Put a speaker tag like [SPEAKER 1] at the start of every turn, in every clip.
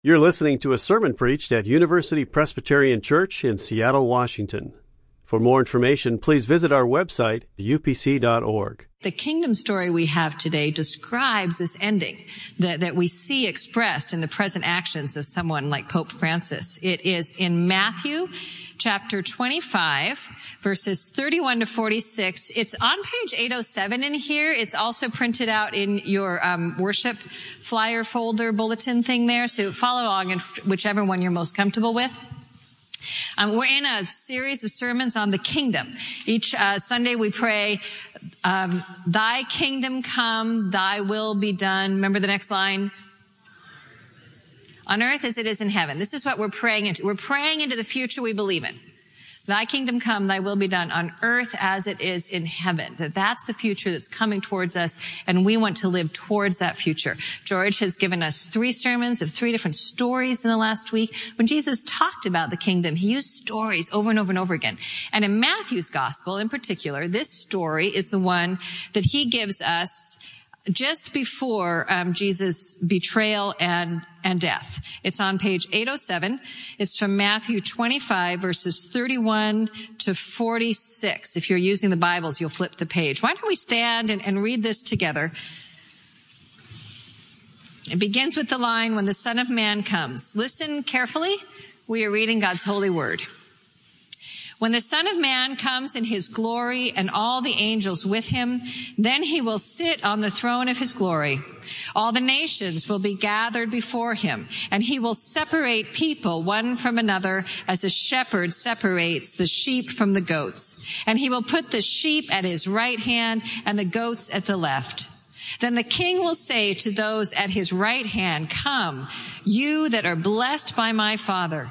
[SPEAKER 1] You're listening to a sermon preached at University Presbyterian Church in Seattle, Washington. For more information, please visit our website, upc.org.
[SPEAKER 2] The kingdom story we have today describes this ending that, that we see expressed in the present actions of someone like Pope Francis. It is in Matthew chapter 25, verses 31 to 46. It's on page 807 in here. It's also printed out in your um, worship flyer folder bulletin thing there. So follow along in whichever one you're most comfortable with. Um, we're in a series of sermons on the kingdom. Each uh, Sunday we pray, um, "Thy kingdom come, Thy will be done." Remember the next line on earth as it is in heaven. This is what we're praying into. We're praying into the future we believe in. Thy kingdom come, thy will be done on earth as it is in heaven. That that's the future that's coming towards us and we want to live towards that future. George has given us three sermons of three different stories in the last week. When Jesus talked about the kingdom, he used stories over and over and over again. And in Matthew's gospel in particular, this story is the one that he gives us just before um, Jesus' betrayal and and death. It's on page 807. It's from Matthew 25 verses 31 to 46. If you're using the Bibles, you'll flip the page. Why don't we stand and, and read this together? It begins with the line, when the Son of Man comes. Listen carefully. We are reading God's holy word. When the Son of Man comes in his glory and all the angels with him, then he will sit on the throne of his glory. All the nations will be gathered before him, and he will separate people one from another as a shepherd separates the sheep from the goats. And he will put the sheep at his right hand and the goats at the left. Then the king will say to those at his right hand, come, you that are blessed by my father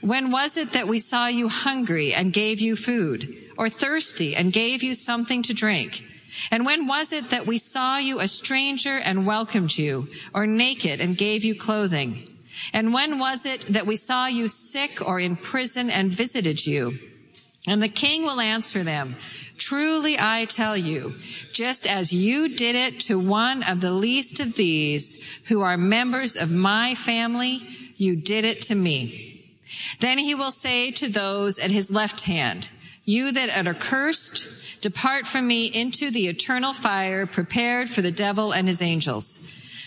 [SPEAKER 2] when was it that we saw you hungry and gave you food, or thirsty and gave you something to drink? And when was it that we saw you a stranger and welcomed you, or naked and gave you clothing? And when was it that we saw you sick or in prison and visited you? And the king will answer them, Truly I tell you, just as you did it to one of the least of these who are members of my family, you did it to me. Then he will say to those at his left hand, you that are cursed, depart from me into the eternal fire prepared for the devil and his angels.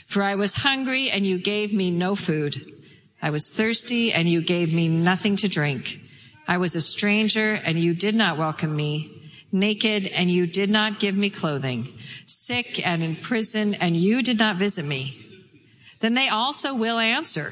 [SPEAKER 2] For I was hungry and you gave me no food. I was thirsty and you gave me nothing to drink. I was a stranger and you did not welcome me. Naked and you did not give me clothing. Sick and in prison and you did not visit me. Then they also will answer.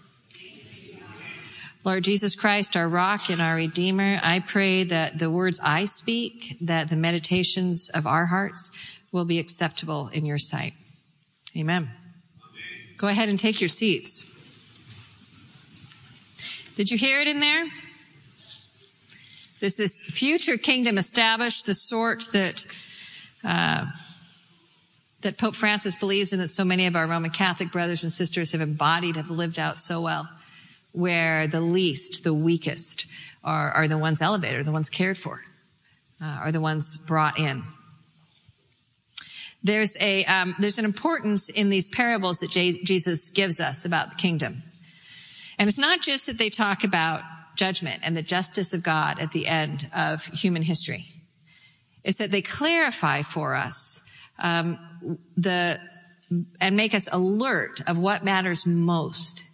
[SPEAKER 2] Lord Jesus Christ, our rock and our redeemer, I pray that the words I speak, that the meditations of our hearts will be acceptable in your sight. Amen. Amen. Go ahead and take your seats. Did you hear it in there? This, this future kingdom established, the sort that, uh, that Pope Francis believes in, that so many of our Roman Catholic brothers and sisters have embodied, have lived out so well where the least, the weakest are, are the ones elevated, the ones cared for, uh, are the ones brought in. There's a, um, there's an importance in these parables that J- Jesus gives us about the kingdom. And it's not just that they talk about judgment and the justice of God at the end of human history. It's that they clarify for us um, the and make us alert of what matters most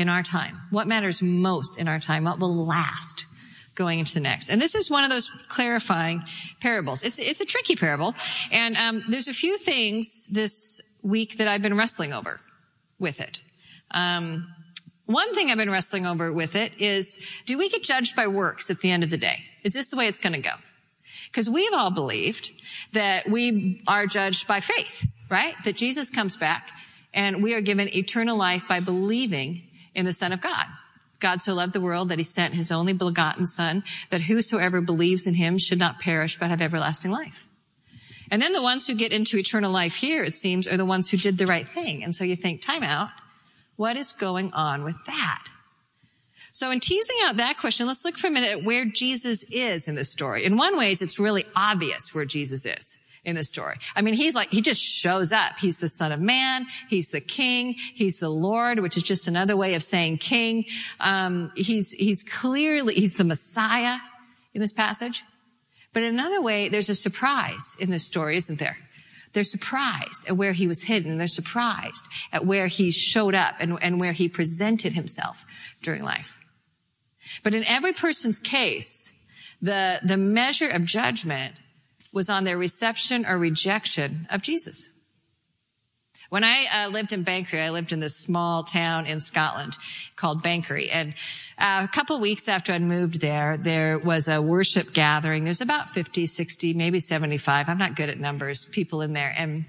[SPEAKER 2] in our time? What matters most in our time? What will last going into the next. And this is one of those clarifying parables. It's, it's a tricky parable. And, um, there's a few things this week that I've been wrestling over with it. Um, one thing I've been wrestling over with it is, do we get judged by works at the end of the day? Is this the way it's going to go? Because we've all believed that we are judged by faith, right? That Jesus comes back and we are given eternal life by believing in the Son of God. God so loved the world that he sent his only begotten Son, that whosoever believes in him should not perish but have everlasting life. And then the ones who get into eternal life here, it seems, are the ones who did the right thing. And so you think, time out. What is going on with that? So in teasing out that question, let's look for a minute at where Jesus is in this story. In one ways, it's really obvious where Jesus is in the story. I mean, he's like, he just shows up. He's the son of man. He's the king. He's the Lord, which is just another way of saying king. Um, he's, he's clearly, he's the Messiah in this passage. But another way, there's a surprise in this story, isn't there? They're surprised at where he was hidden. They're surprised at where he showed up and, and where he presented himself during life. But in every person's case, the, the measure of judgment was on their reception or rejection of Jesus. When I uh, lived in Banchory, I lived in this small town in Scotland called Banchory. And uh, a couple weeks after I'd moved there, there was a worship gathering. There's about 50, 60, maybe 75. I'm not good at numbers, people in there. And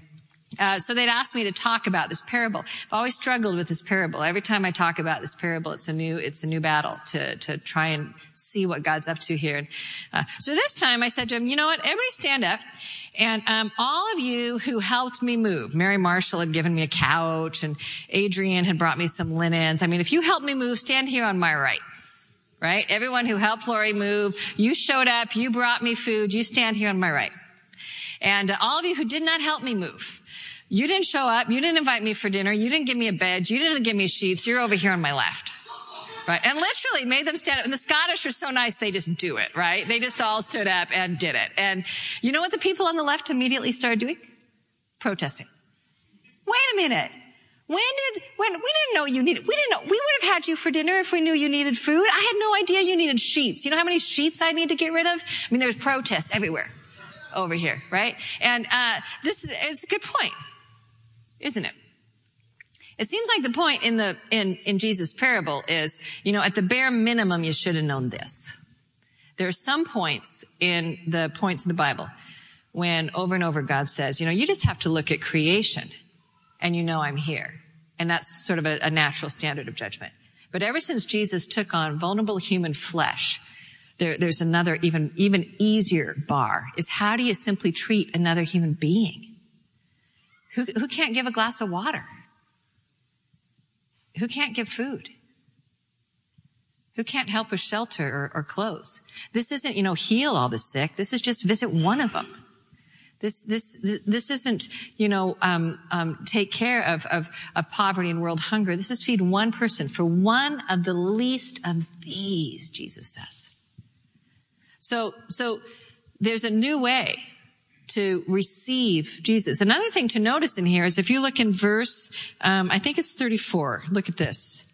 [SPEAKER 2] uh, so they'd asked me to talk about this parable. I've always struggled with this parable. Every time I talk about this parable, it's a new, it's a new battle to, to try and see what God's up to here. Uh, so this time I said to him, you know what? Everybody stand up. And um, all of you who helped me move, Mary Marshall had given me a couch, and Adrian had brought me some linens. I mean, if you helped me move, stand here on my right. Right? Everyone who helped Lori move, you showed up, you brought me food, you stand here on my right. And uh, all of you who did not help me move, you didn't show up. You didn't invite me for dinner. You didn't give me a bed. You didn't give me sheets. You're over here on my left. Right. And literally made them stand up. And the Scottish are so nice, they just do it, right? They just all stood up and did it. And you know what the people on the left immediately started doing? Protesting. Wait a minute. When did, when, we didn't know you needed, we didn't know, we would have had you for dinner if we knew you needed food. I had no idea you needed sheets. You know how many sheets I need to get rid of? I mean, there was protests everywhere over here, right? And, uh, this is, it's a good point isn't it? It seems like the point in the, in, in Jesus' parable is, you know, at the bare minimum, you should have known this. There are some points in the points of the Bible when over and over God says, you know, you just have to look at creation and you know I'm here. And that's sort of a, a natural standard of judgment. But ever since Jesus took on vulnerable human flesh, there, there's another even, even easier bar is how do you simply treat another human being? Who, who can't give a glass of water? Who can't give food? Who can't help with shelter or, or clothes? This isn't, you know, heal all the sick. This is just visit one of them. This, this, this isn't, you know, um, um, take care of, of, of poverty and world hunger. This is feed one person for one of the least of these, Jesus says. So, so there's a new way to receive Jesus. Another thing to notice in here is if you look in verse, um, I think it's 34. Look at this.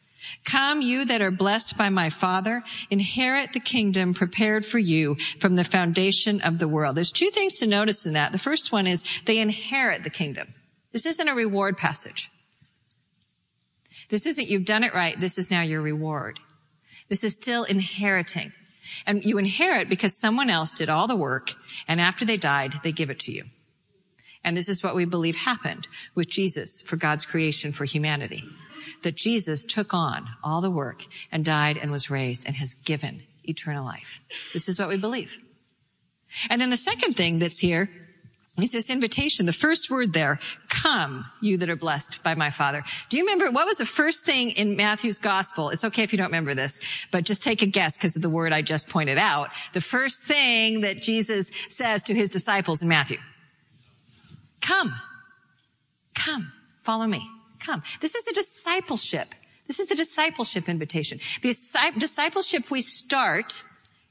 [SPEAKER 2] Come, you that are blessed by my Father, inherit the kingdom prepared for you from the foundation of the world. There's two things to notice in that. The first one is they inherit the kingdom. This isn't a reward passage. This isn't you've done it right. This is now your reward. This is still inheriting. And you inherit because someone else did all the work and after they died, they give it to you. And this is what we believe happened with Jesus for God's creation for humanity. That Jesus took on all the work and died and was raised and has given eternal life. This is what we believe. And then the second thing that's here it's this invitation. The first word there, come, you that are blessed by my Father. Do you remember what was the first thing in Matthew's gospel? It's okay if you don't remember this, but just take a guess because of the word I just pointed out. The first thing that Jesus says to his disciples in Matthew. Come. Come. Follow me. Come. This is a discipleship. This is the discipleship invitation. The discipleship we start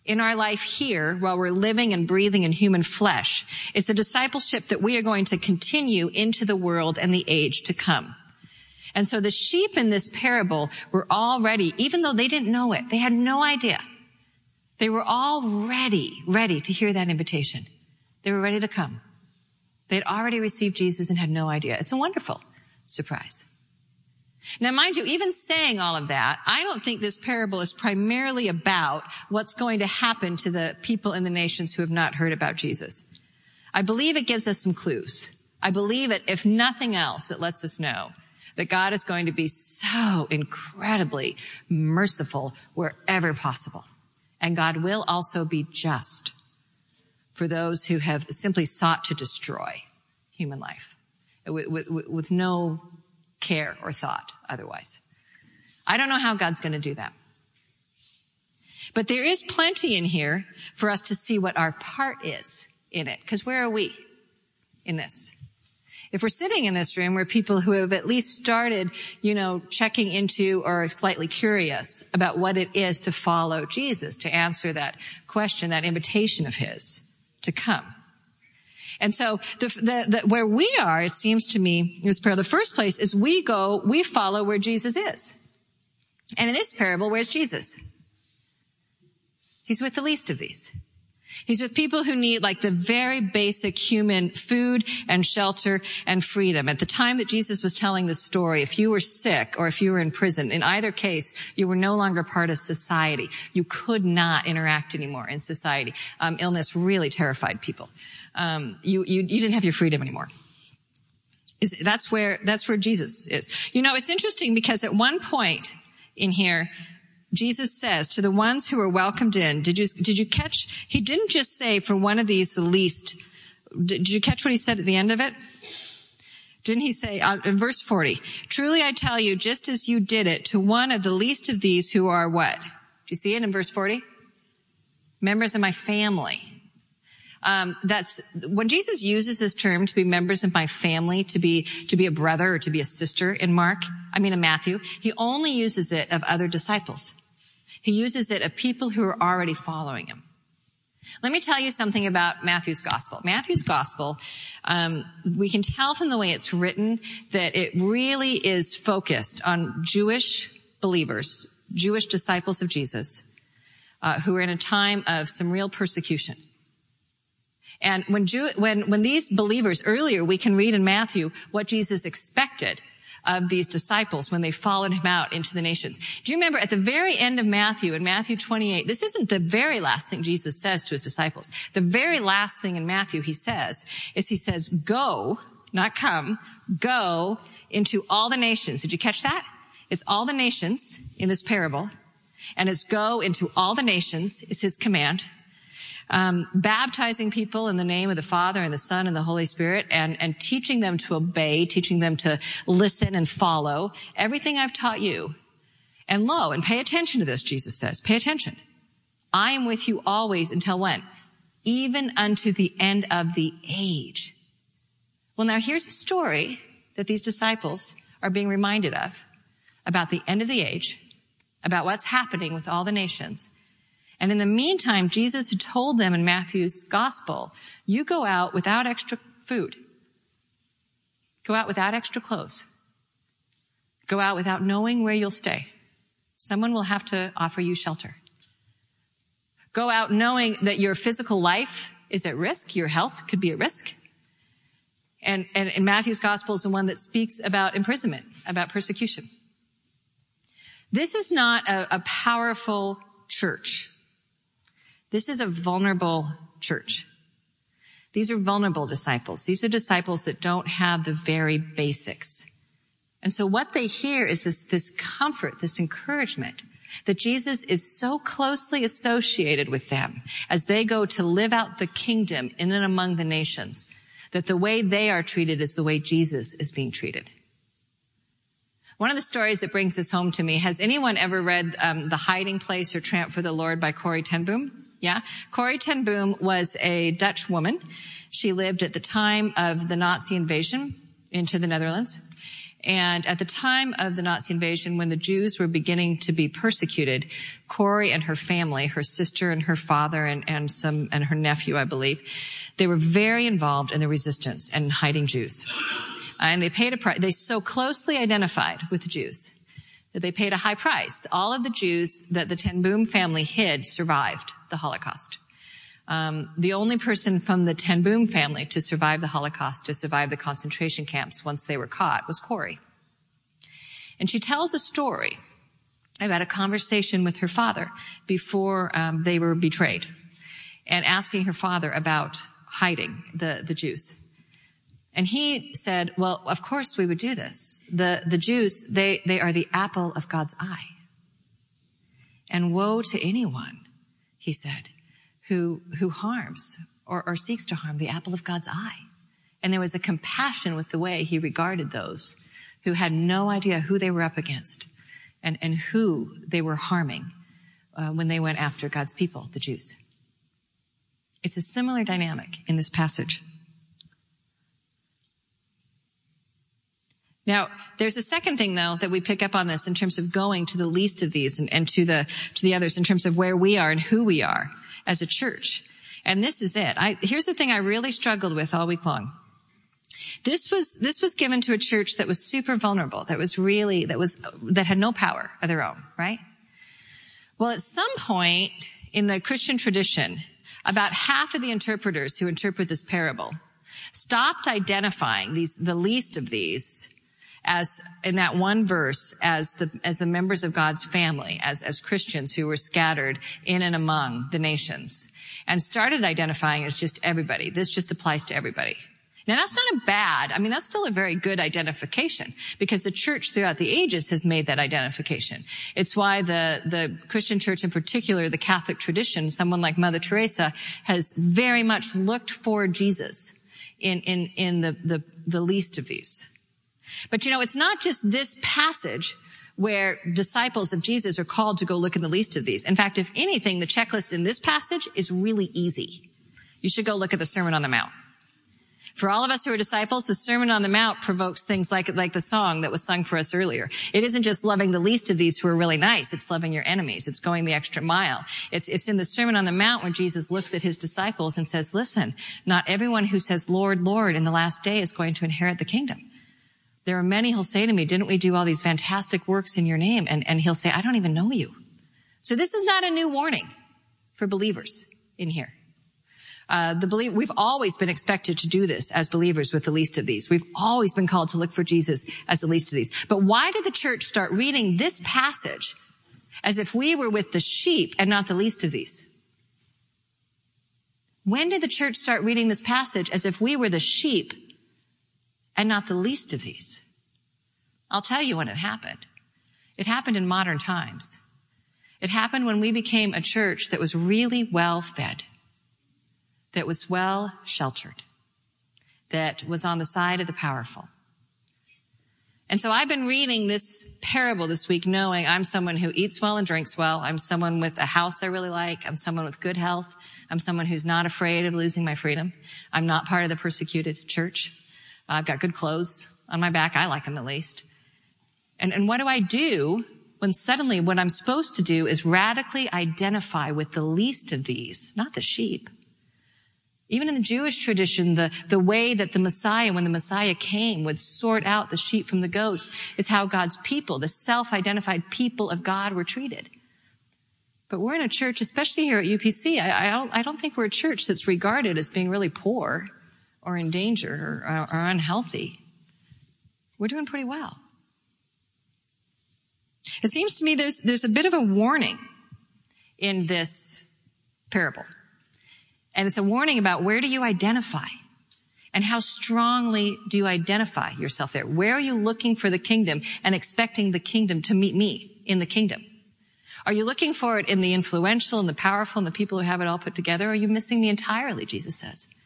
[SPEAKER 2] in our life here while we're living and breathing in human flesh. It's a discipleship that we are going to continue into the world and the age to come. And so the sheep in this parable were already, even though they didn't know it, they had no idea. They were already ready to hear that invitation. They were ready to come. They had already received Jesus and had no idea. It's a wonderful surprise. Now, mind you, even saying all of that, I don't think this parable is primarily about what's going to happen to the people in the nations who have not heard about Jesus. I believe it gives us some clues. I believe it, if nothing else, it lets us know that God is going to be so incredibly merciful wherever possible. And God will also be just for those who have simply sought to destroy human life with, with, with no care or thought otherwise. I don't know how God's going to do that. But there is plenty in here for us to see what our part is in it. Because where are we in this? If we're sitting in this room, we're people who have at least started, you know, checking into or are slightly curious about what it is to follow Jesus, to answer that question, that invitation of his to come. And so the, the, the, where we are, it seems to me, in this parable, the first place is we go, we follow where Jesus is. And in this parable, where's Jesus? He's with the least of these. He's with people who need like the very basic human food and shelter and freedom. At the time that Jesus was telling this story, if you were sick or if you were in prison, in either case, you were no longer part of society. You could not interact anymore in society. Um, illness really terrified people um, you, you, you didn't have your freedom anymore. Is, that's where, that's where Jesus is. You know, it's interesting because at one point in here, Jesus says to the ones who are welcomed in, did you, did you catch, he didn't just say for one of these the least, did, did you catch what he said at the end of it? Didn't he say uh, in verse 40, truly I tell you, just as you did it to one of the least of these who are what? Do you see it in verse 40? Members of my family. Um, that's when Jesus uses this term to be members of my family, to be to be a brother or to be a sister in Mark. I mean in Matthew. He only uses it of other disciples. He uses it of people who are already following him. Let me tell you something about Matthew's gospel. Matthew's gospel, um, we can tell from the way it's written that it really is focused on Jewish believers, Jewish disciples of Jesus, uh, who are in a time of some real persecution. And when, Jew, when, when these believers earlier, we can read in Matthew what Jesus expected of these disciples when they followed him out into the nations. Do you remember at the very end of Matthew, in Matthew 28, this isn't the very last thing Jesus says to his disciples. The very last thing in Matthew he says is he says, go, not come, go into all the nations. Did you catch that? It's all the nations in this parable. And it's go into all the nations is his command um, baptizing people in the name of the Father and the Son and the Holy Spirit and, and teaching them to obey, teaching them to listen and follow everything I've taught you. And lo, and pay attention to this, Jesus says, pay attention. I am with you always until when? Even unto the end of the age. Well, now here's a story that these disciples are being reminded of about the end of the age, about what's happening with all the nations. And in the meantime, Jesus had told them in Matthew's gospel, you go out without extra food. Go out without extra clothes. Go out without knowing where you'll stay. Someone will have to offer you shelter. Go out knowing that your physical life is at risk. Your health could be at risk. And, and, and Matthew's gospel is the one that speaks about imprisonment, about persecution. This is not a, a powerful church. This is a vulnerable church. These are vulnerable disciples. These are disciples that don't have the very basics. And so what they hear is this, this comfort, this encouragement that Jesus is so closely associated with them as they go to live out the kingdom in and among the nations, that the way they are treated is the way Jesus is being treated. One of the stories that brings this home to me, has anyone ever read um, The Hiding Place or Tramp for the Lord by Corrie ten Boom? Yeah. Corrie ten Boom was a Dutch woman. She lived at the time of the Nazi invasion into the Netherlands. And at the time of the Nazi invasion, when the Jews were beginning to be persecuted, Corrie and her family, her sister and her father and, and some, and her nephew, I believe, they were very involved in the resistance and hiding Jews. And they paid a price. They so closely identified with the Jews that they paid a high price. All of the Jews that the Ten Boom family hid survived the Holocaust. Um, the only person from the Ten Boom family to survive the Holocaust, to survive the concentration camps once they were caught, was Corrie. And she tells a story about a conversation with her father before um, they were betrayed, and asking her father about hiding the the Jews. And he said, well, of course we would do this. The, the Jews, they, they are the apple of God's eye. And woe to anyone, he said, who, who harms or, or seeks to harm the apple of God's eye. And there was a compassion with the way he regarded those who had no idea who they were up against and, and who they were harming uh, when they went after God's people, the Jews. It's a similar dynamic in this passage. Now, there's a second thing though that we pick up on this in terms of going to the least of these and, and, to the to the others in terms of where we are and who we are as a church. And this is it. I, here's the thing I really struggled with all week long. This was this was given to a church that was super vulnerable, that was really that was that had no power of their own, right? Well, at some point in the Christian tradition, about half of the interpreters who interpret this parable stopped identifying these the least of these as in that one verse as the as the members of God's family, as as Christians who were scattered in and among the nations, and started identifying as just everybody. This just applies to everybody. Now that's not a bad, I mean, that's still a very good identification because the church throughout the ages has made that identification. It's why the, the Christian church in particular, the Catholic tradition, someone like Mother Teresa has very much looked for Jesus in, in, in the, the, the least of these. But you know, it's not just this passage where disciples of Jesus are called to go look in the least of these. In fact, if anything, the checklist in this passage is really easy. You should go look at the Sermon on the Mount. For all of us who are disciples, the Sermon on the Mount provokes things like, like the song that was sung for us earlier. It isn't just loving the least of these who are really nice. It's loving your enemies. It's going the extra mile. It's, it's in the Sermon on the Mount where Jesus looks at his disciples and says, listen, not everyone who says, Lord, Lord, in the last day is going to inherit the kingdom. There are many who'll say to me, didn't we do all these fantastic works in your name? And, and he'll say, I don't even know you. So this is not a new warning for believers in here. Uh, the believe we've always been expected to do this as believers with the least of these. We've always been called to look for Jesus as the least of these. But why did the church start reading this passage as if we were with the sheep and not the least of these? When did the church start reading this passage as if we were the sheep and not the least of these. I'll tell you when it happened. It happened in modern times. It happened when we became a church that was really well fed, that was well sheltered, that was on the side of the powerful. And so I've been reading this parable this week knowing I'm someone who eats well and drinks well. I'm someone with a house I really like. I'm someone with good health. I'm someone who's not afraid of losing my freedom. I'm not part of the persecuted church. I've got good clothes on my back. I like them at least. And, and what do I do when suddenly what I'm supposed to do is radically identify with the least of these, not the sheep? Even in the Jewish tradition, the, the way that the Messiah, when the Messiah came, would sort out the sheep from the goats is how God's people, the self-identified people of God were treated. But we're in a church, especially here at UPC, I, I, don't, I don't think we're a church that's regarded as being really poor or in danger or, or unhealthy, we're doing pretty well. It seems to me there's, there's a bit of a warning in this parable. And it's a warning about where do you identify? And how strongly do you identify yourself there? Where are you looking for the kingdom and expecting the kingdom to meet me in the kingdom? Are you looking for it in the influential and the powerful and the people who have it all put together? Or are you missing the entirely, Jesus says?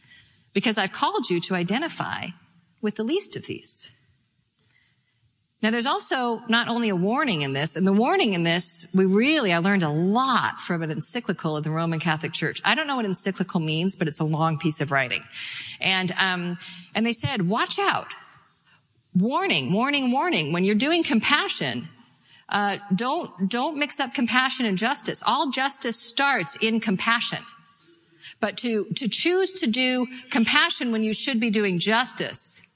[SPEAKER 2] Because I've called you to identify with the least of these. Now there's also not only a warning in this, and the warning in this, we really, I learned a lot from an encyclical of the Roman Catholic Church. I don't know what encyclical means, but it's a long piece of writing. And, um, and they said, watch out. Warning, warning, warning. When you're doing compassion, uh, don't, don't mix up compassion and justice. All justice starts in compassion. But to, to choose to do compassion when you should be doing justice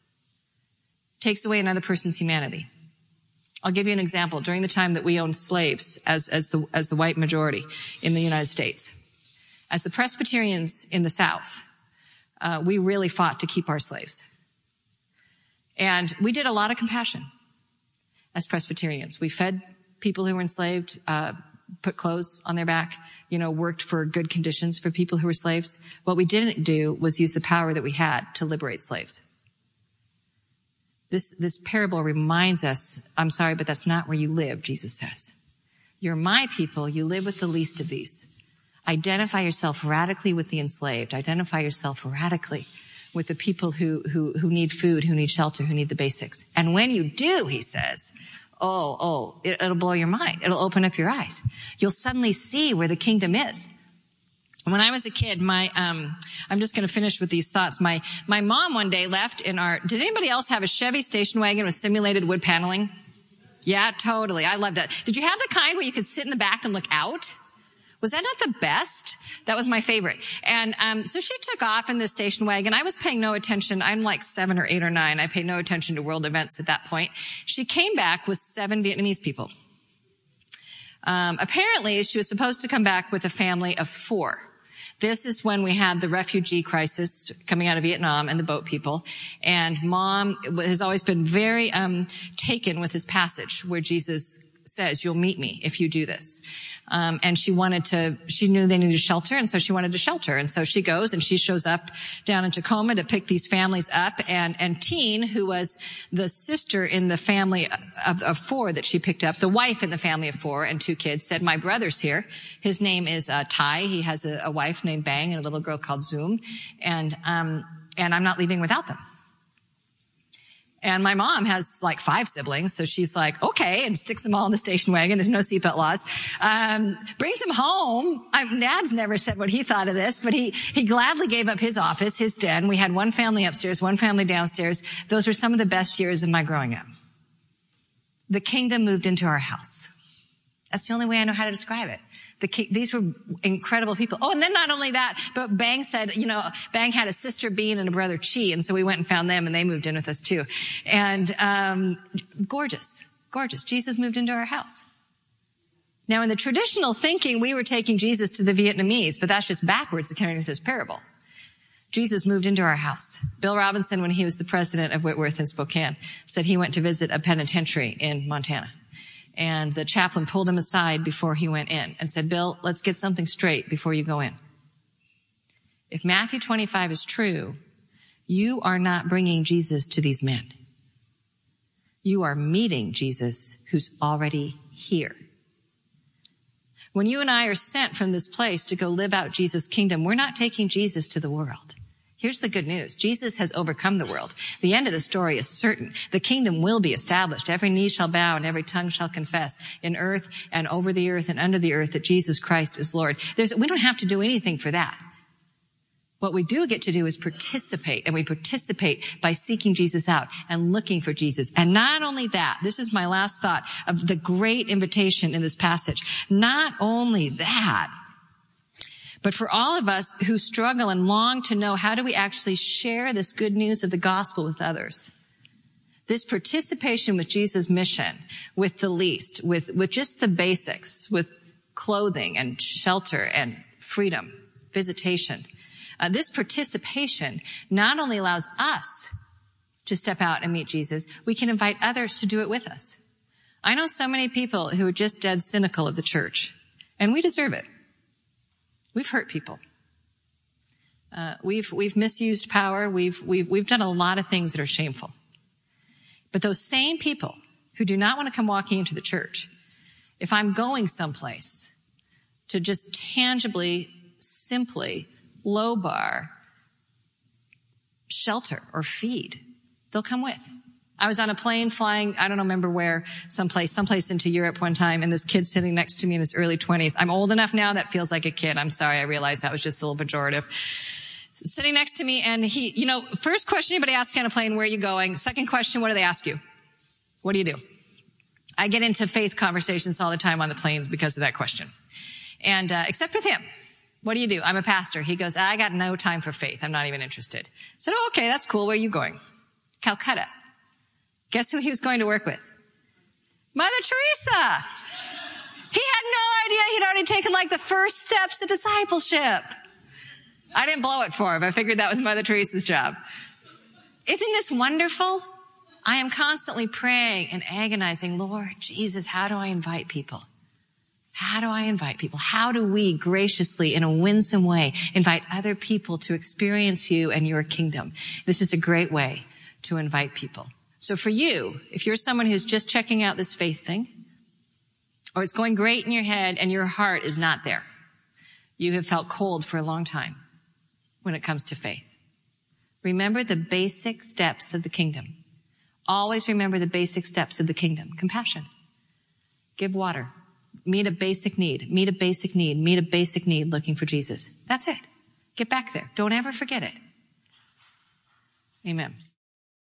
[SPEAKER 2] takes away another person's humanity. I'll give you an example. During the time that we owned slaves as, as the, as the white majority in the United States, As the Presbyterians in the South, uh, we really fought to keep our slaves. And we did a lot of compassion as Presbyterians. We fed people who were enslaved, uh, put clothes on their back, you know, worked for good conditions for people who were slaves. What we didn't do was use the power that we had to liberate slaves. This, this parable reminds us, I'm sorry, but that's not where you live, Jesus says. You're my people. You live with the least of these. Identify yourself radically with the enslaved. Identify yourself radically with the people who, who, who need food, who need shelter, who need the basics. And when you do, he says, oh, oh, it, it'll blow your mind. It'll open up your eyes. You'll suddenly see where the kingdom is. When I was a kid, my, um, I'm just going to finish with these thoughts. My, my mom one day left in our, did anybody else have a Chevy station wagon with simulated wood paneling? Yeah, totally. I loved it. Did you have the kind where you could sit in the back and look out? Was that not the best? That was my favorite. And um, so she took off in the station wagon. I was paying no attention. I'm like seven or eight or nine. I paid no attention to world events at that point. She came back with seven Vietnamese people. Um, apparently, she was supposed to come back with a family of four. This is when we had the refugee crisis coming out of Vietnam and the boat people. And mom has always been very um, taken with this passage where Jesus says, "You'll meet me if you do this." Um, and she wanted to, she knew they needed shelter, and so she wanted to shelter. And so she goes and she shows up down in Tacoma to pick these families up. And, and Teen, who was the sister in the family of, of four that she picked up, the wife in the family of four and two kids, said, my brother's here. His name is uh, Ty. He has a, a, wife named Bang and a little girl called Zoom. And, um, and I'm not leaving without them. And my mom has like five siblings, so she's like, okay, and sticks them all in the station wagon. There's no seatbelt laws. Um, brings them home. I, Dad's never said what he thought of this, but he he gladly gave up his office, his den. We had one family upstairs, one family downstairs. Those were some of the best years of my growing up. The kingdom moved into our house. That's the only way I know how to describe it. The, these were incredible people. Oh, and then not only that, but Bang said, you know, Bang had a sister Bean and a brother Chi, and so we went and found them, and they moved in with us too. And um, gorgeous, gorgeous. Jesus moved into our house. Now, in the traditional thinking, we were taking Jesus to the Vietnamese, but that's just backwards according to this parable. Jesus moved into our house. Bill Robinson, when he was the president of Whitworth in Spokane, said he went to visit a penitentiary in Montana. And the chaplain pulled him aside before he went in and said, Bill, let's get something straight before you go in. If Matthew 25 is true, you are not bringing Jesus to these men. You are meeting Jesus who's already here. When you and I are sent from this place to go live out Jesus' kingdom, we're not taking Jesus to the world. Here's the good news. Jesus has overcome the world. The end of the story is certain. The kingdom will be established. Every knee shall bow and every tongue shall confess in earth and over the earth and under the earth that Jesus Christ is Lord. There's, we don't have to do anything for that. What we do get to do is participate and we participate by seeking Jesus out and looking for Jesus. And not only that, this is my last thought of the great invitation in this passage. Not only that, but for all of us who struggle and long to know how do we actually share this good news of the gospel with others? This participation with Jesus' mission, with the least, with, with just the basics, with clothing and shelter and freedom, visitation. Uh, this participation not only allows us to step out and meet Jesus, we can invite others to do it with us. I know so many people who are just dead cynical of the church, and we deserve it. We've hurt people. Uh, we've we've misused power. We've we've we've done a lot of things that are shameful. But those same people who do not want to come walking into the church, if I'm going someplace to just tangibly, simply low bar, shelter or feed, they'll come with. I was on a plane flying, I don't remember where, someplace, someplace into Europe one time, and this kid sitting next to me in his early 20s. I'm old enough now that feels like a kid. I'm sorry, I realized that was just a little pejorative. Sitting next to me, and he, you know, first question anybody asks on a plane, where are you going? Second question, what do they ask you? What do you do? I get into faith conversations all the time on the planes because of that question. And, uh, except with him. What do you do? I'm a pastor. He goes, I got no time for faith. I'm not even interested. I said, oh, okay, that's cool. Where are you going? Calcutta. Guess who he was going to work with? Mother Teresa. He had no idea he'd already taken like the first steps to discipleship. I didn't blow it for him. I figured that was Mother Teresa's job. Isn't this wonderful? I am constantly praying and agonizing, Lord Jesus, how do I invite people? How do I invite people? How do we graciously, in a winsome way, invite other people to experience you and your kingdom? This is a great way to invite people. So for you, if you're someone who's just checking out this faith thing, or it's going great in your head and your heart is not there, you have felt cold for a long time when it comes to faith. Remember the basic steps of the kingdom. Always remember the basic steps of the kingdom. Compassion. Give water. Meet a basic need. Meet a basic need. Meet a basic need looking for Jesus. That's it. Get back there. Don't ever forget it. Amen.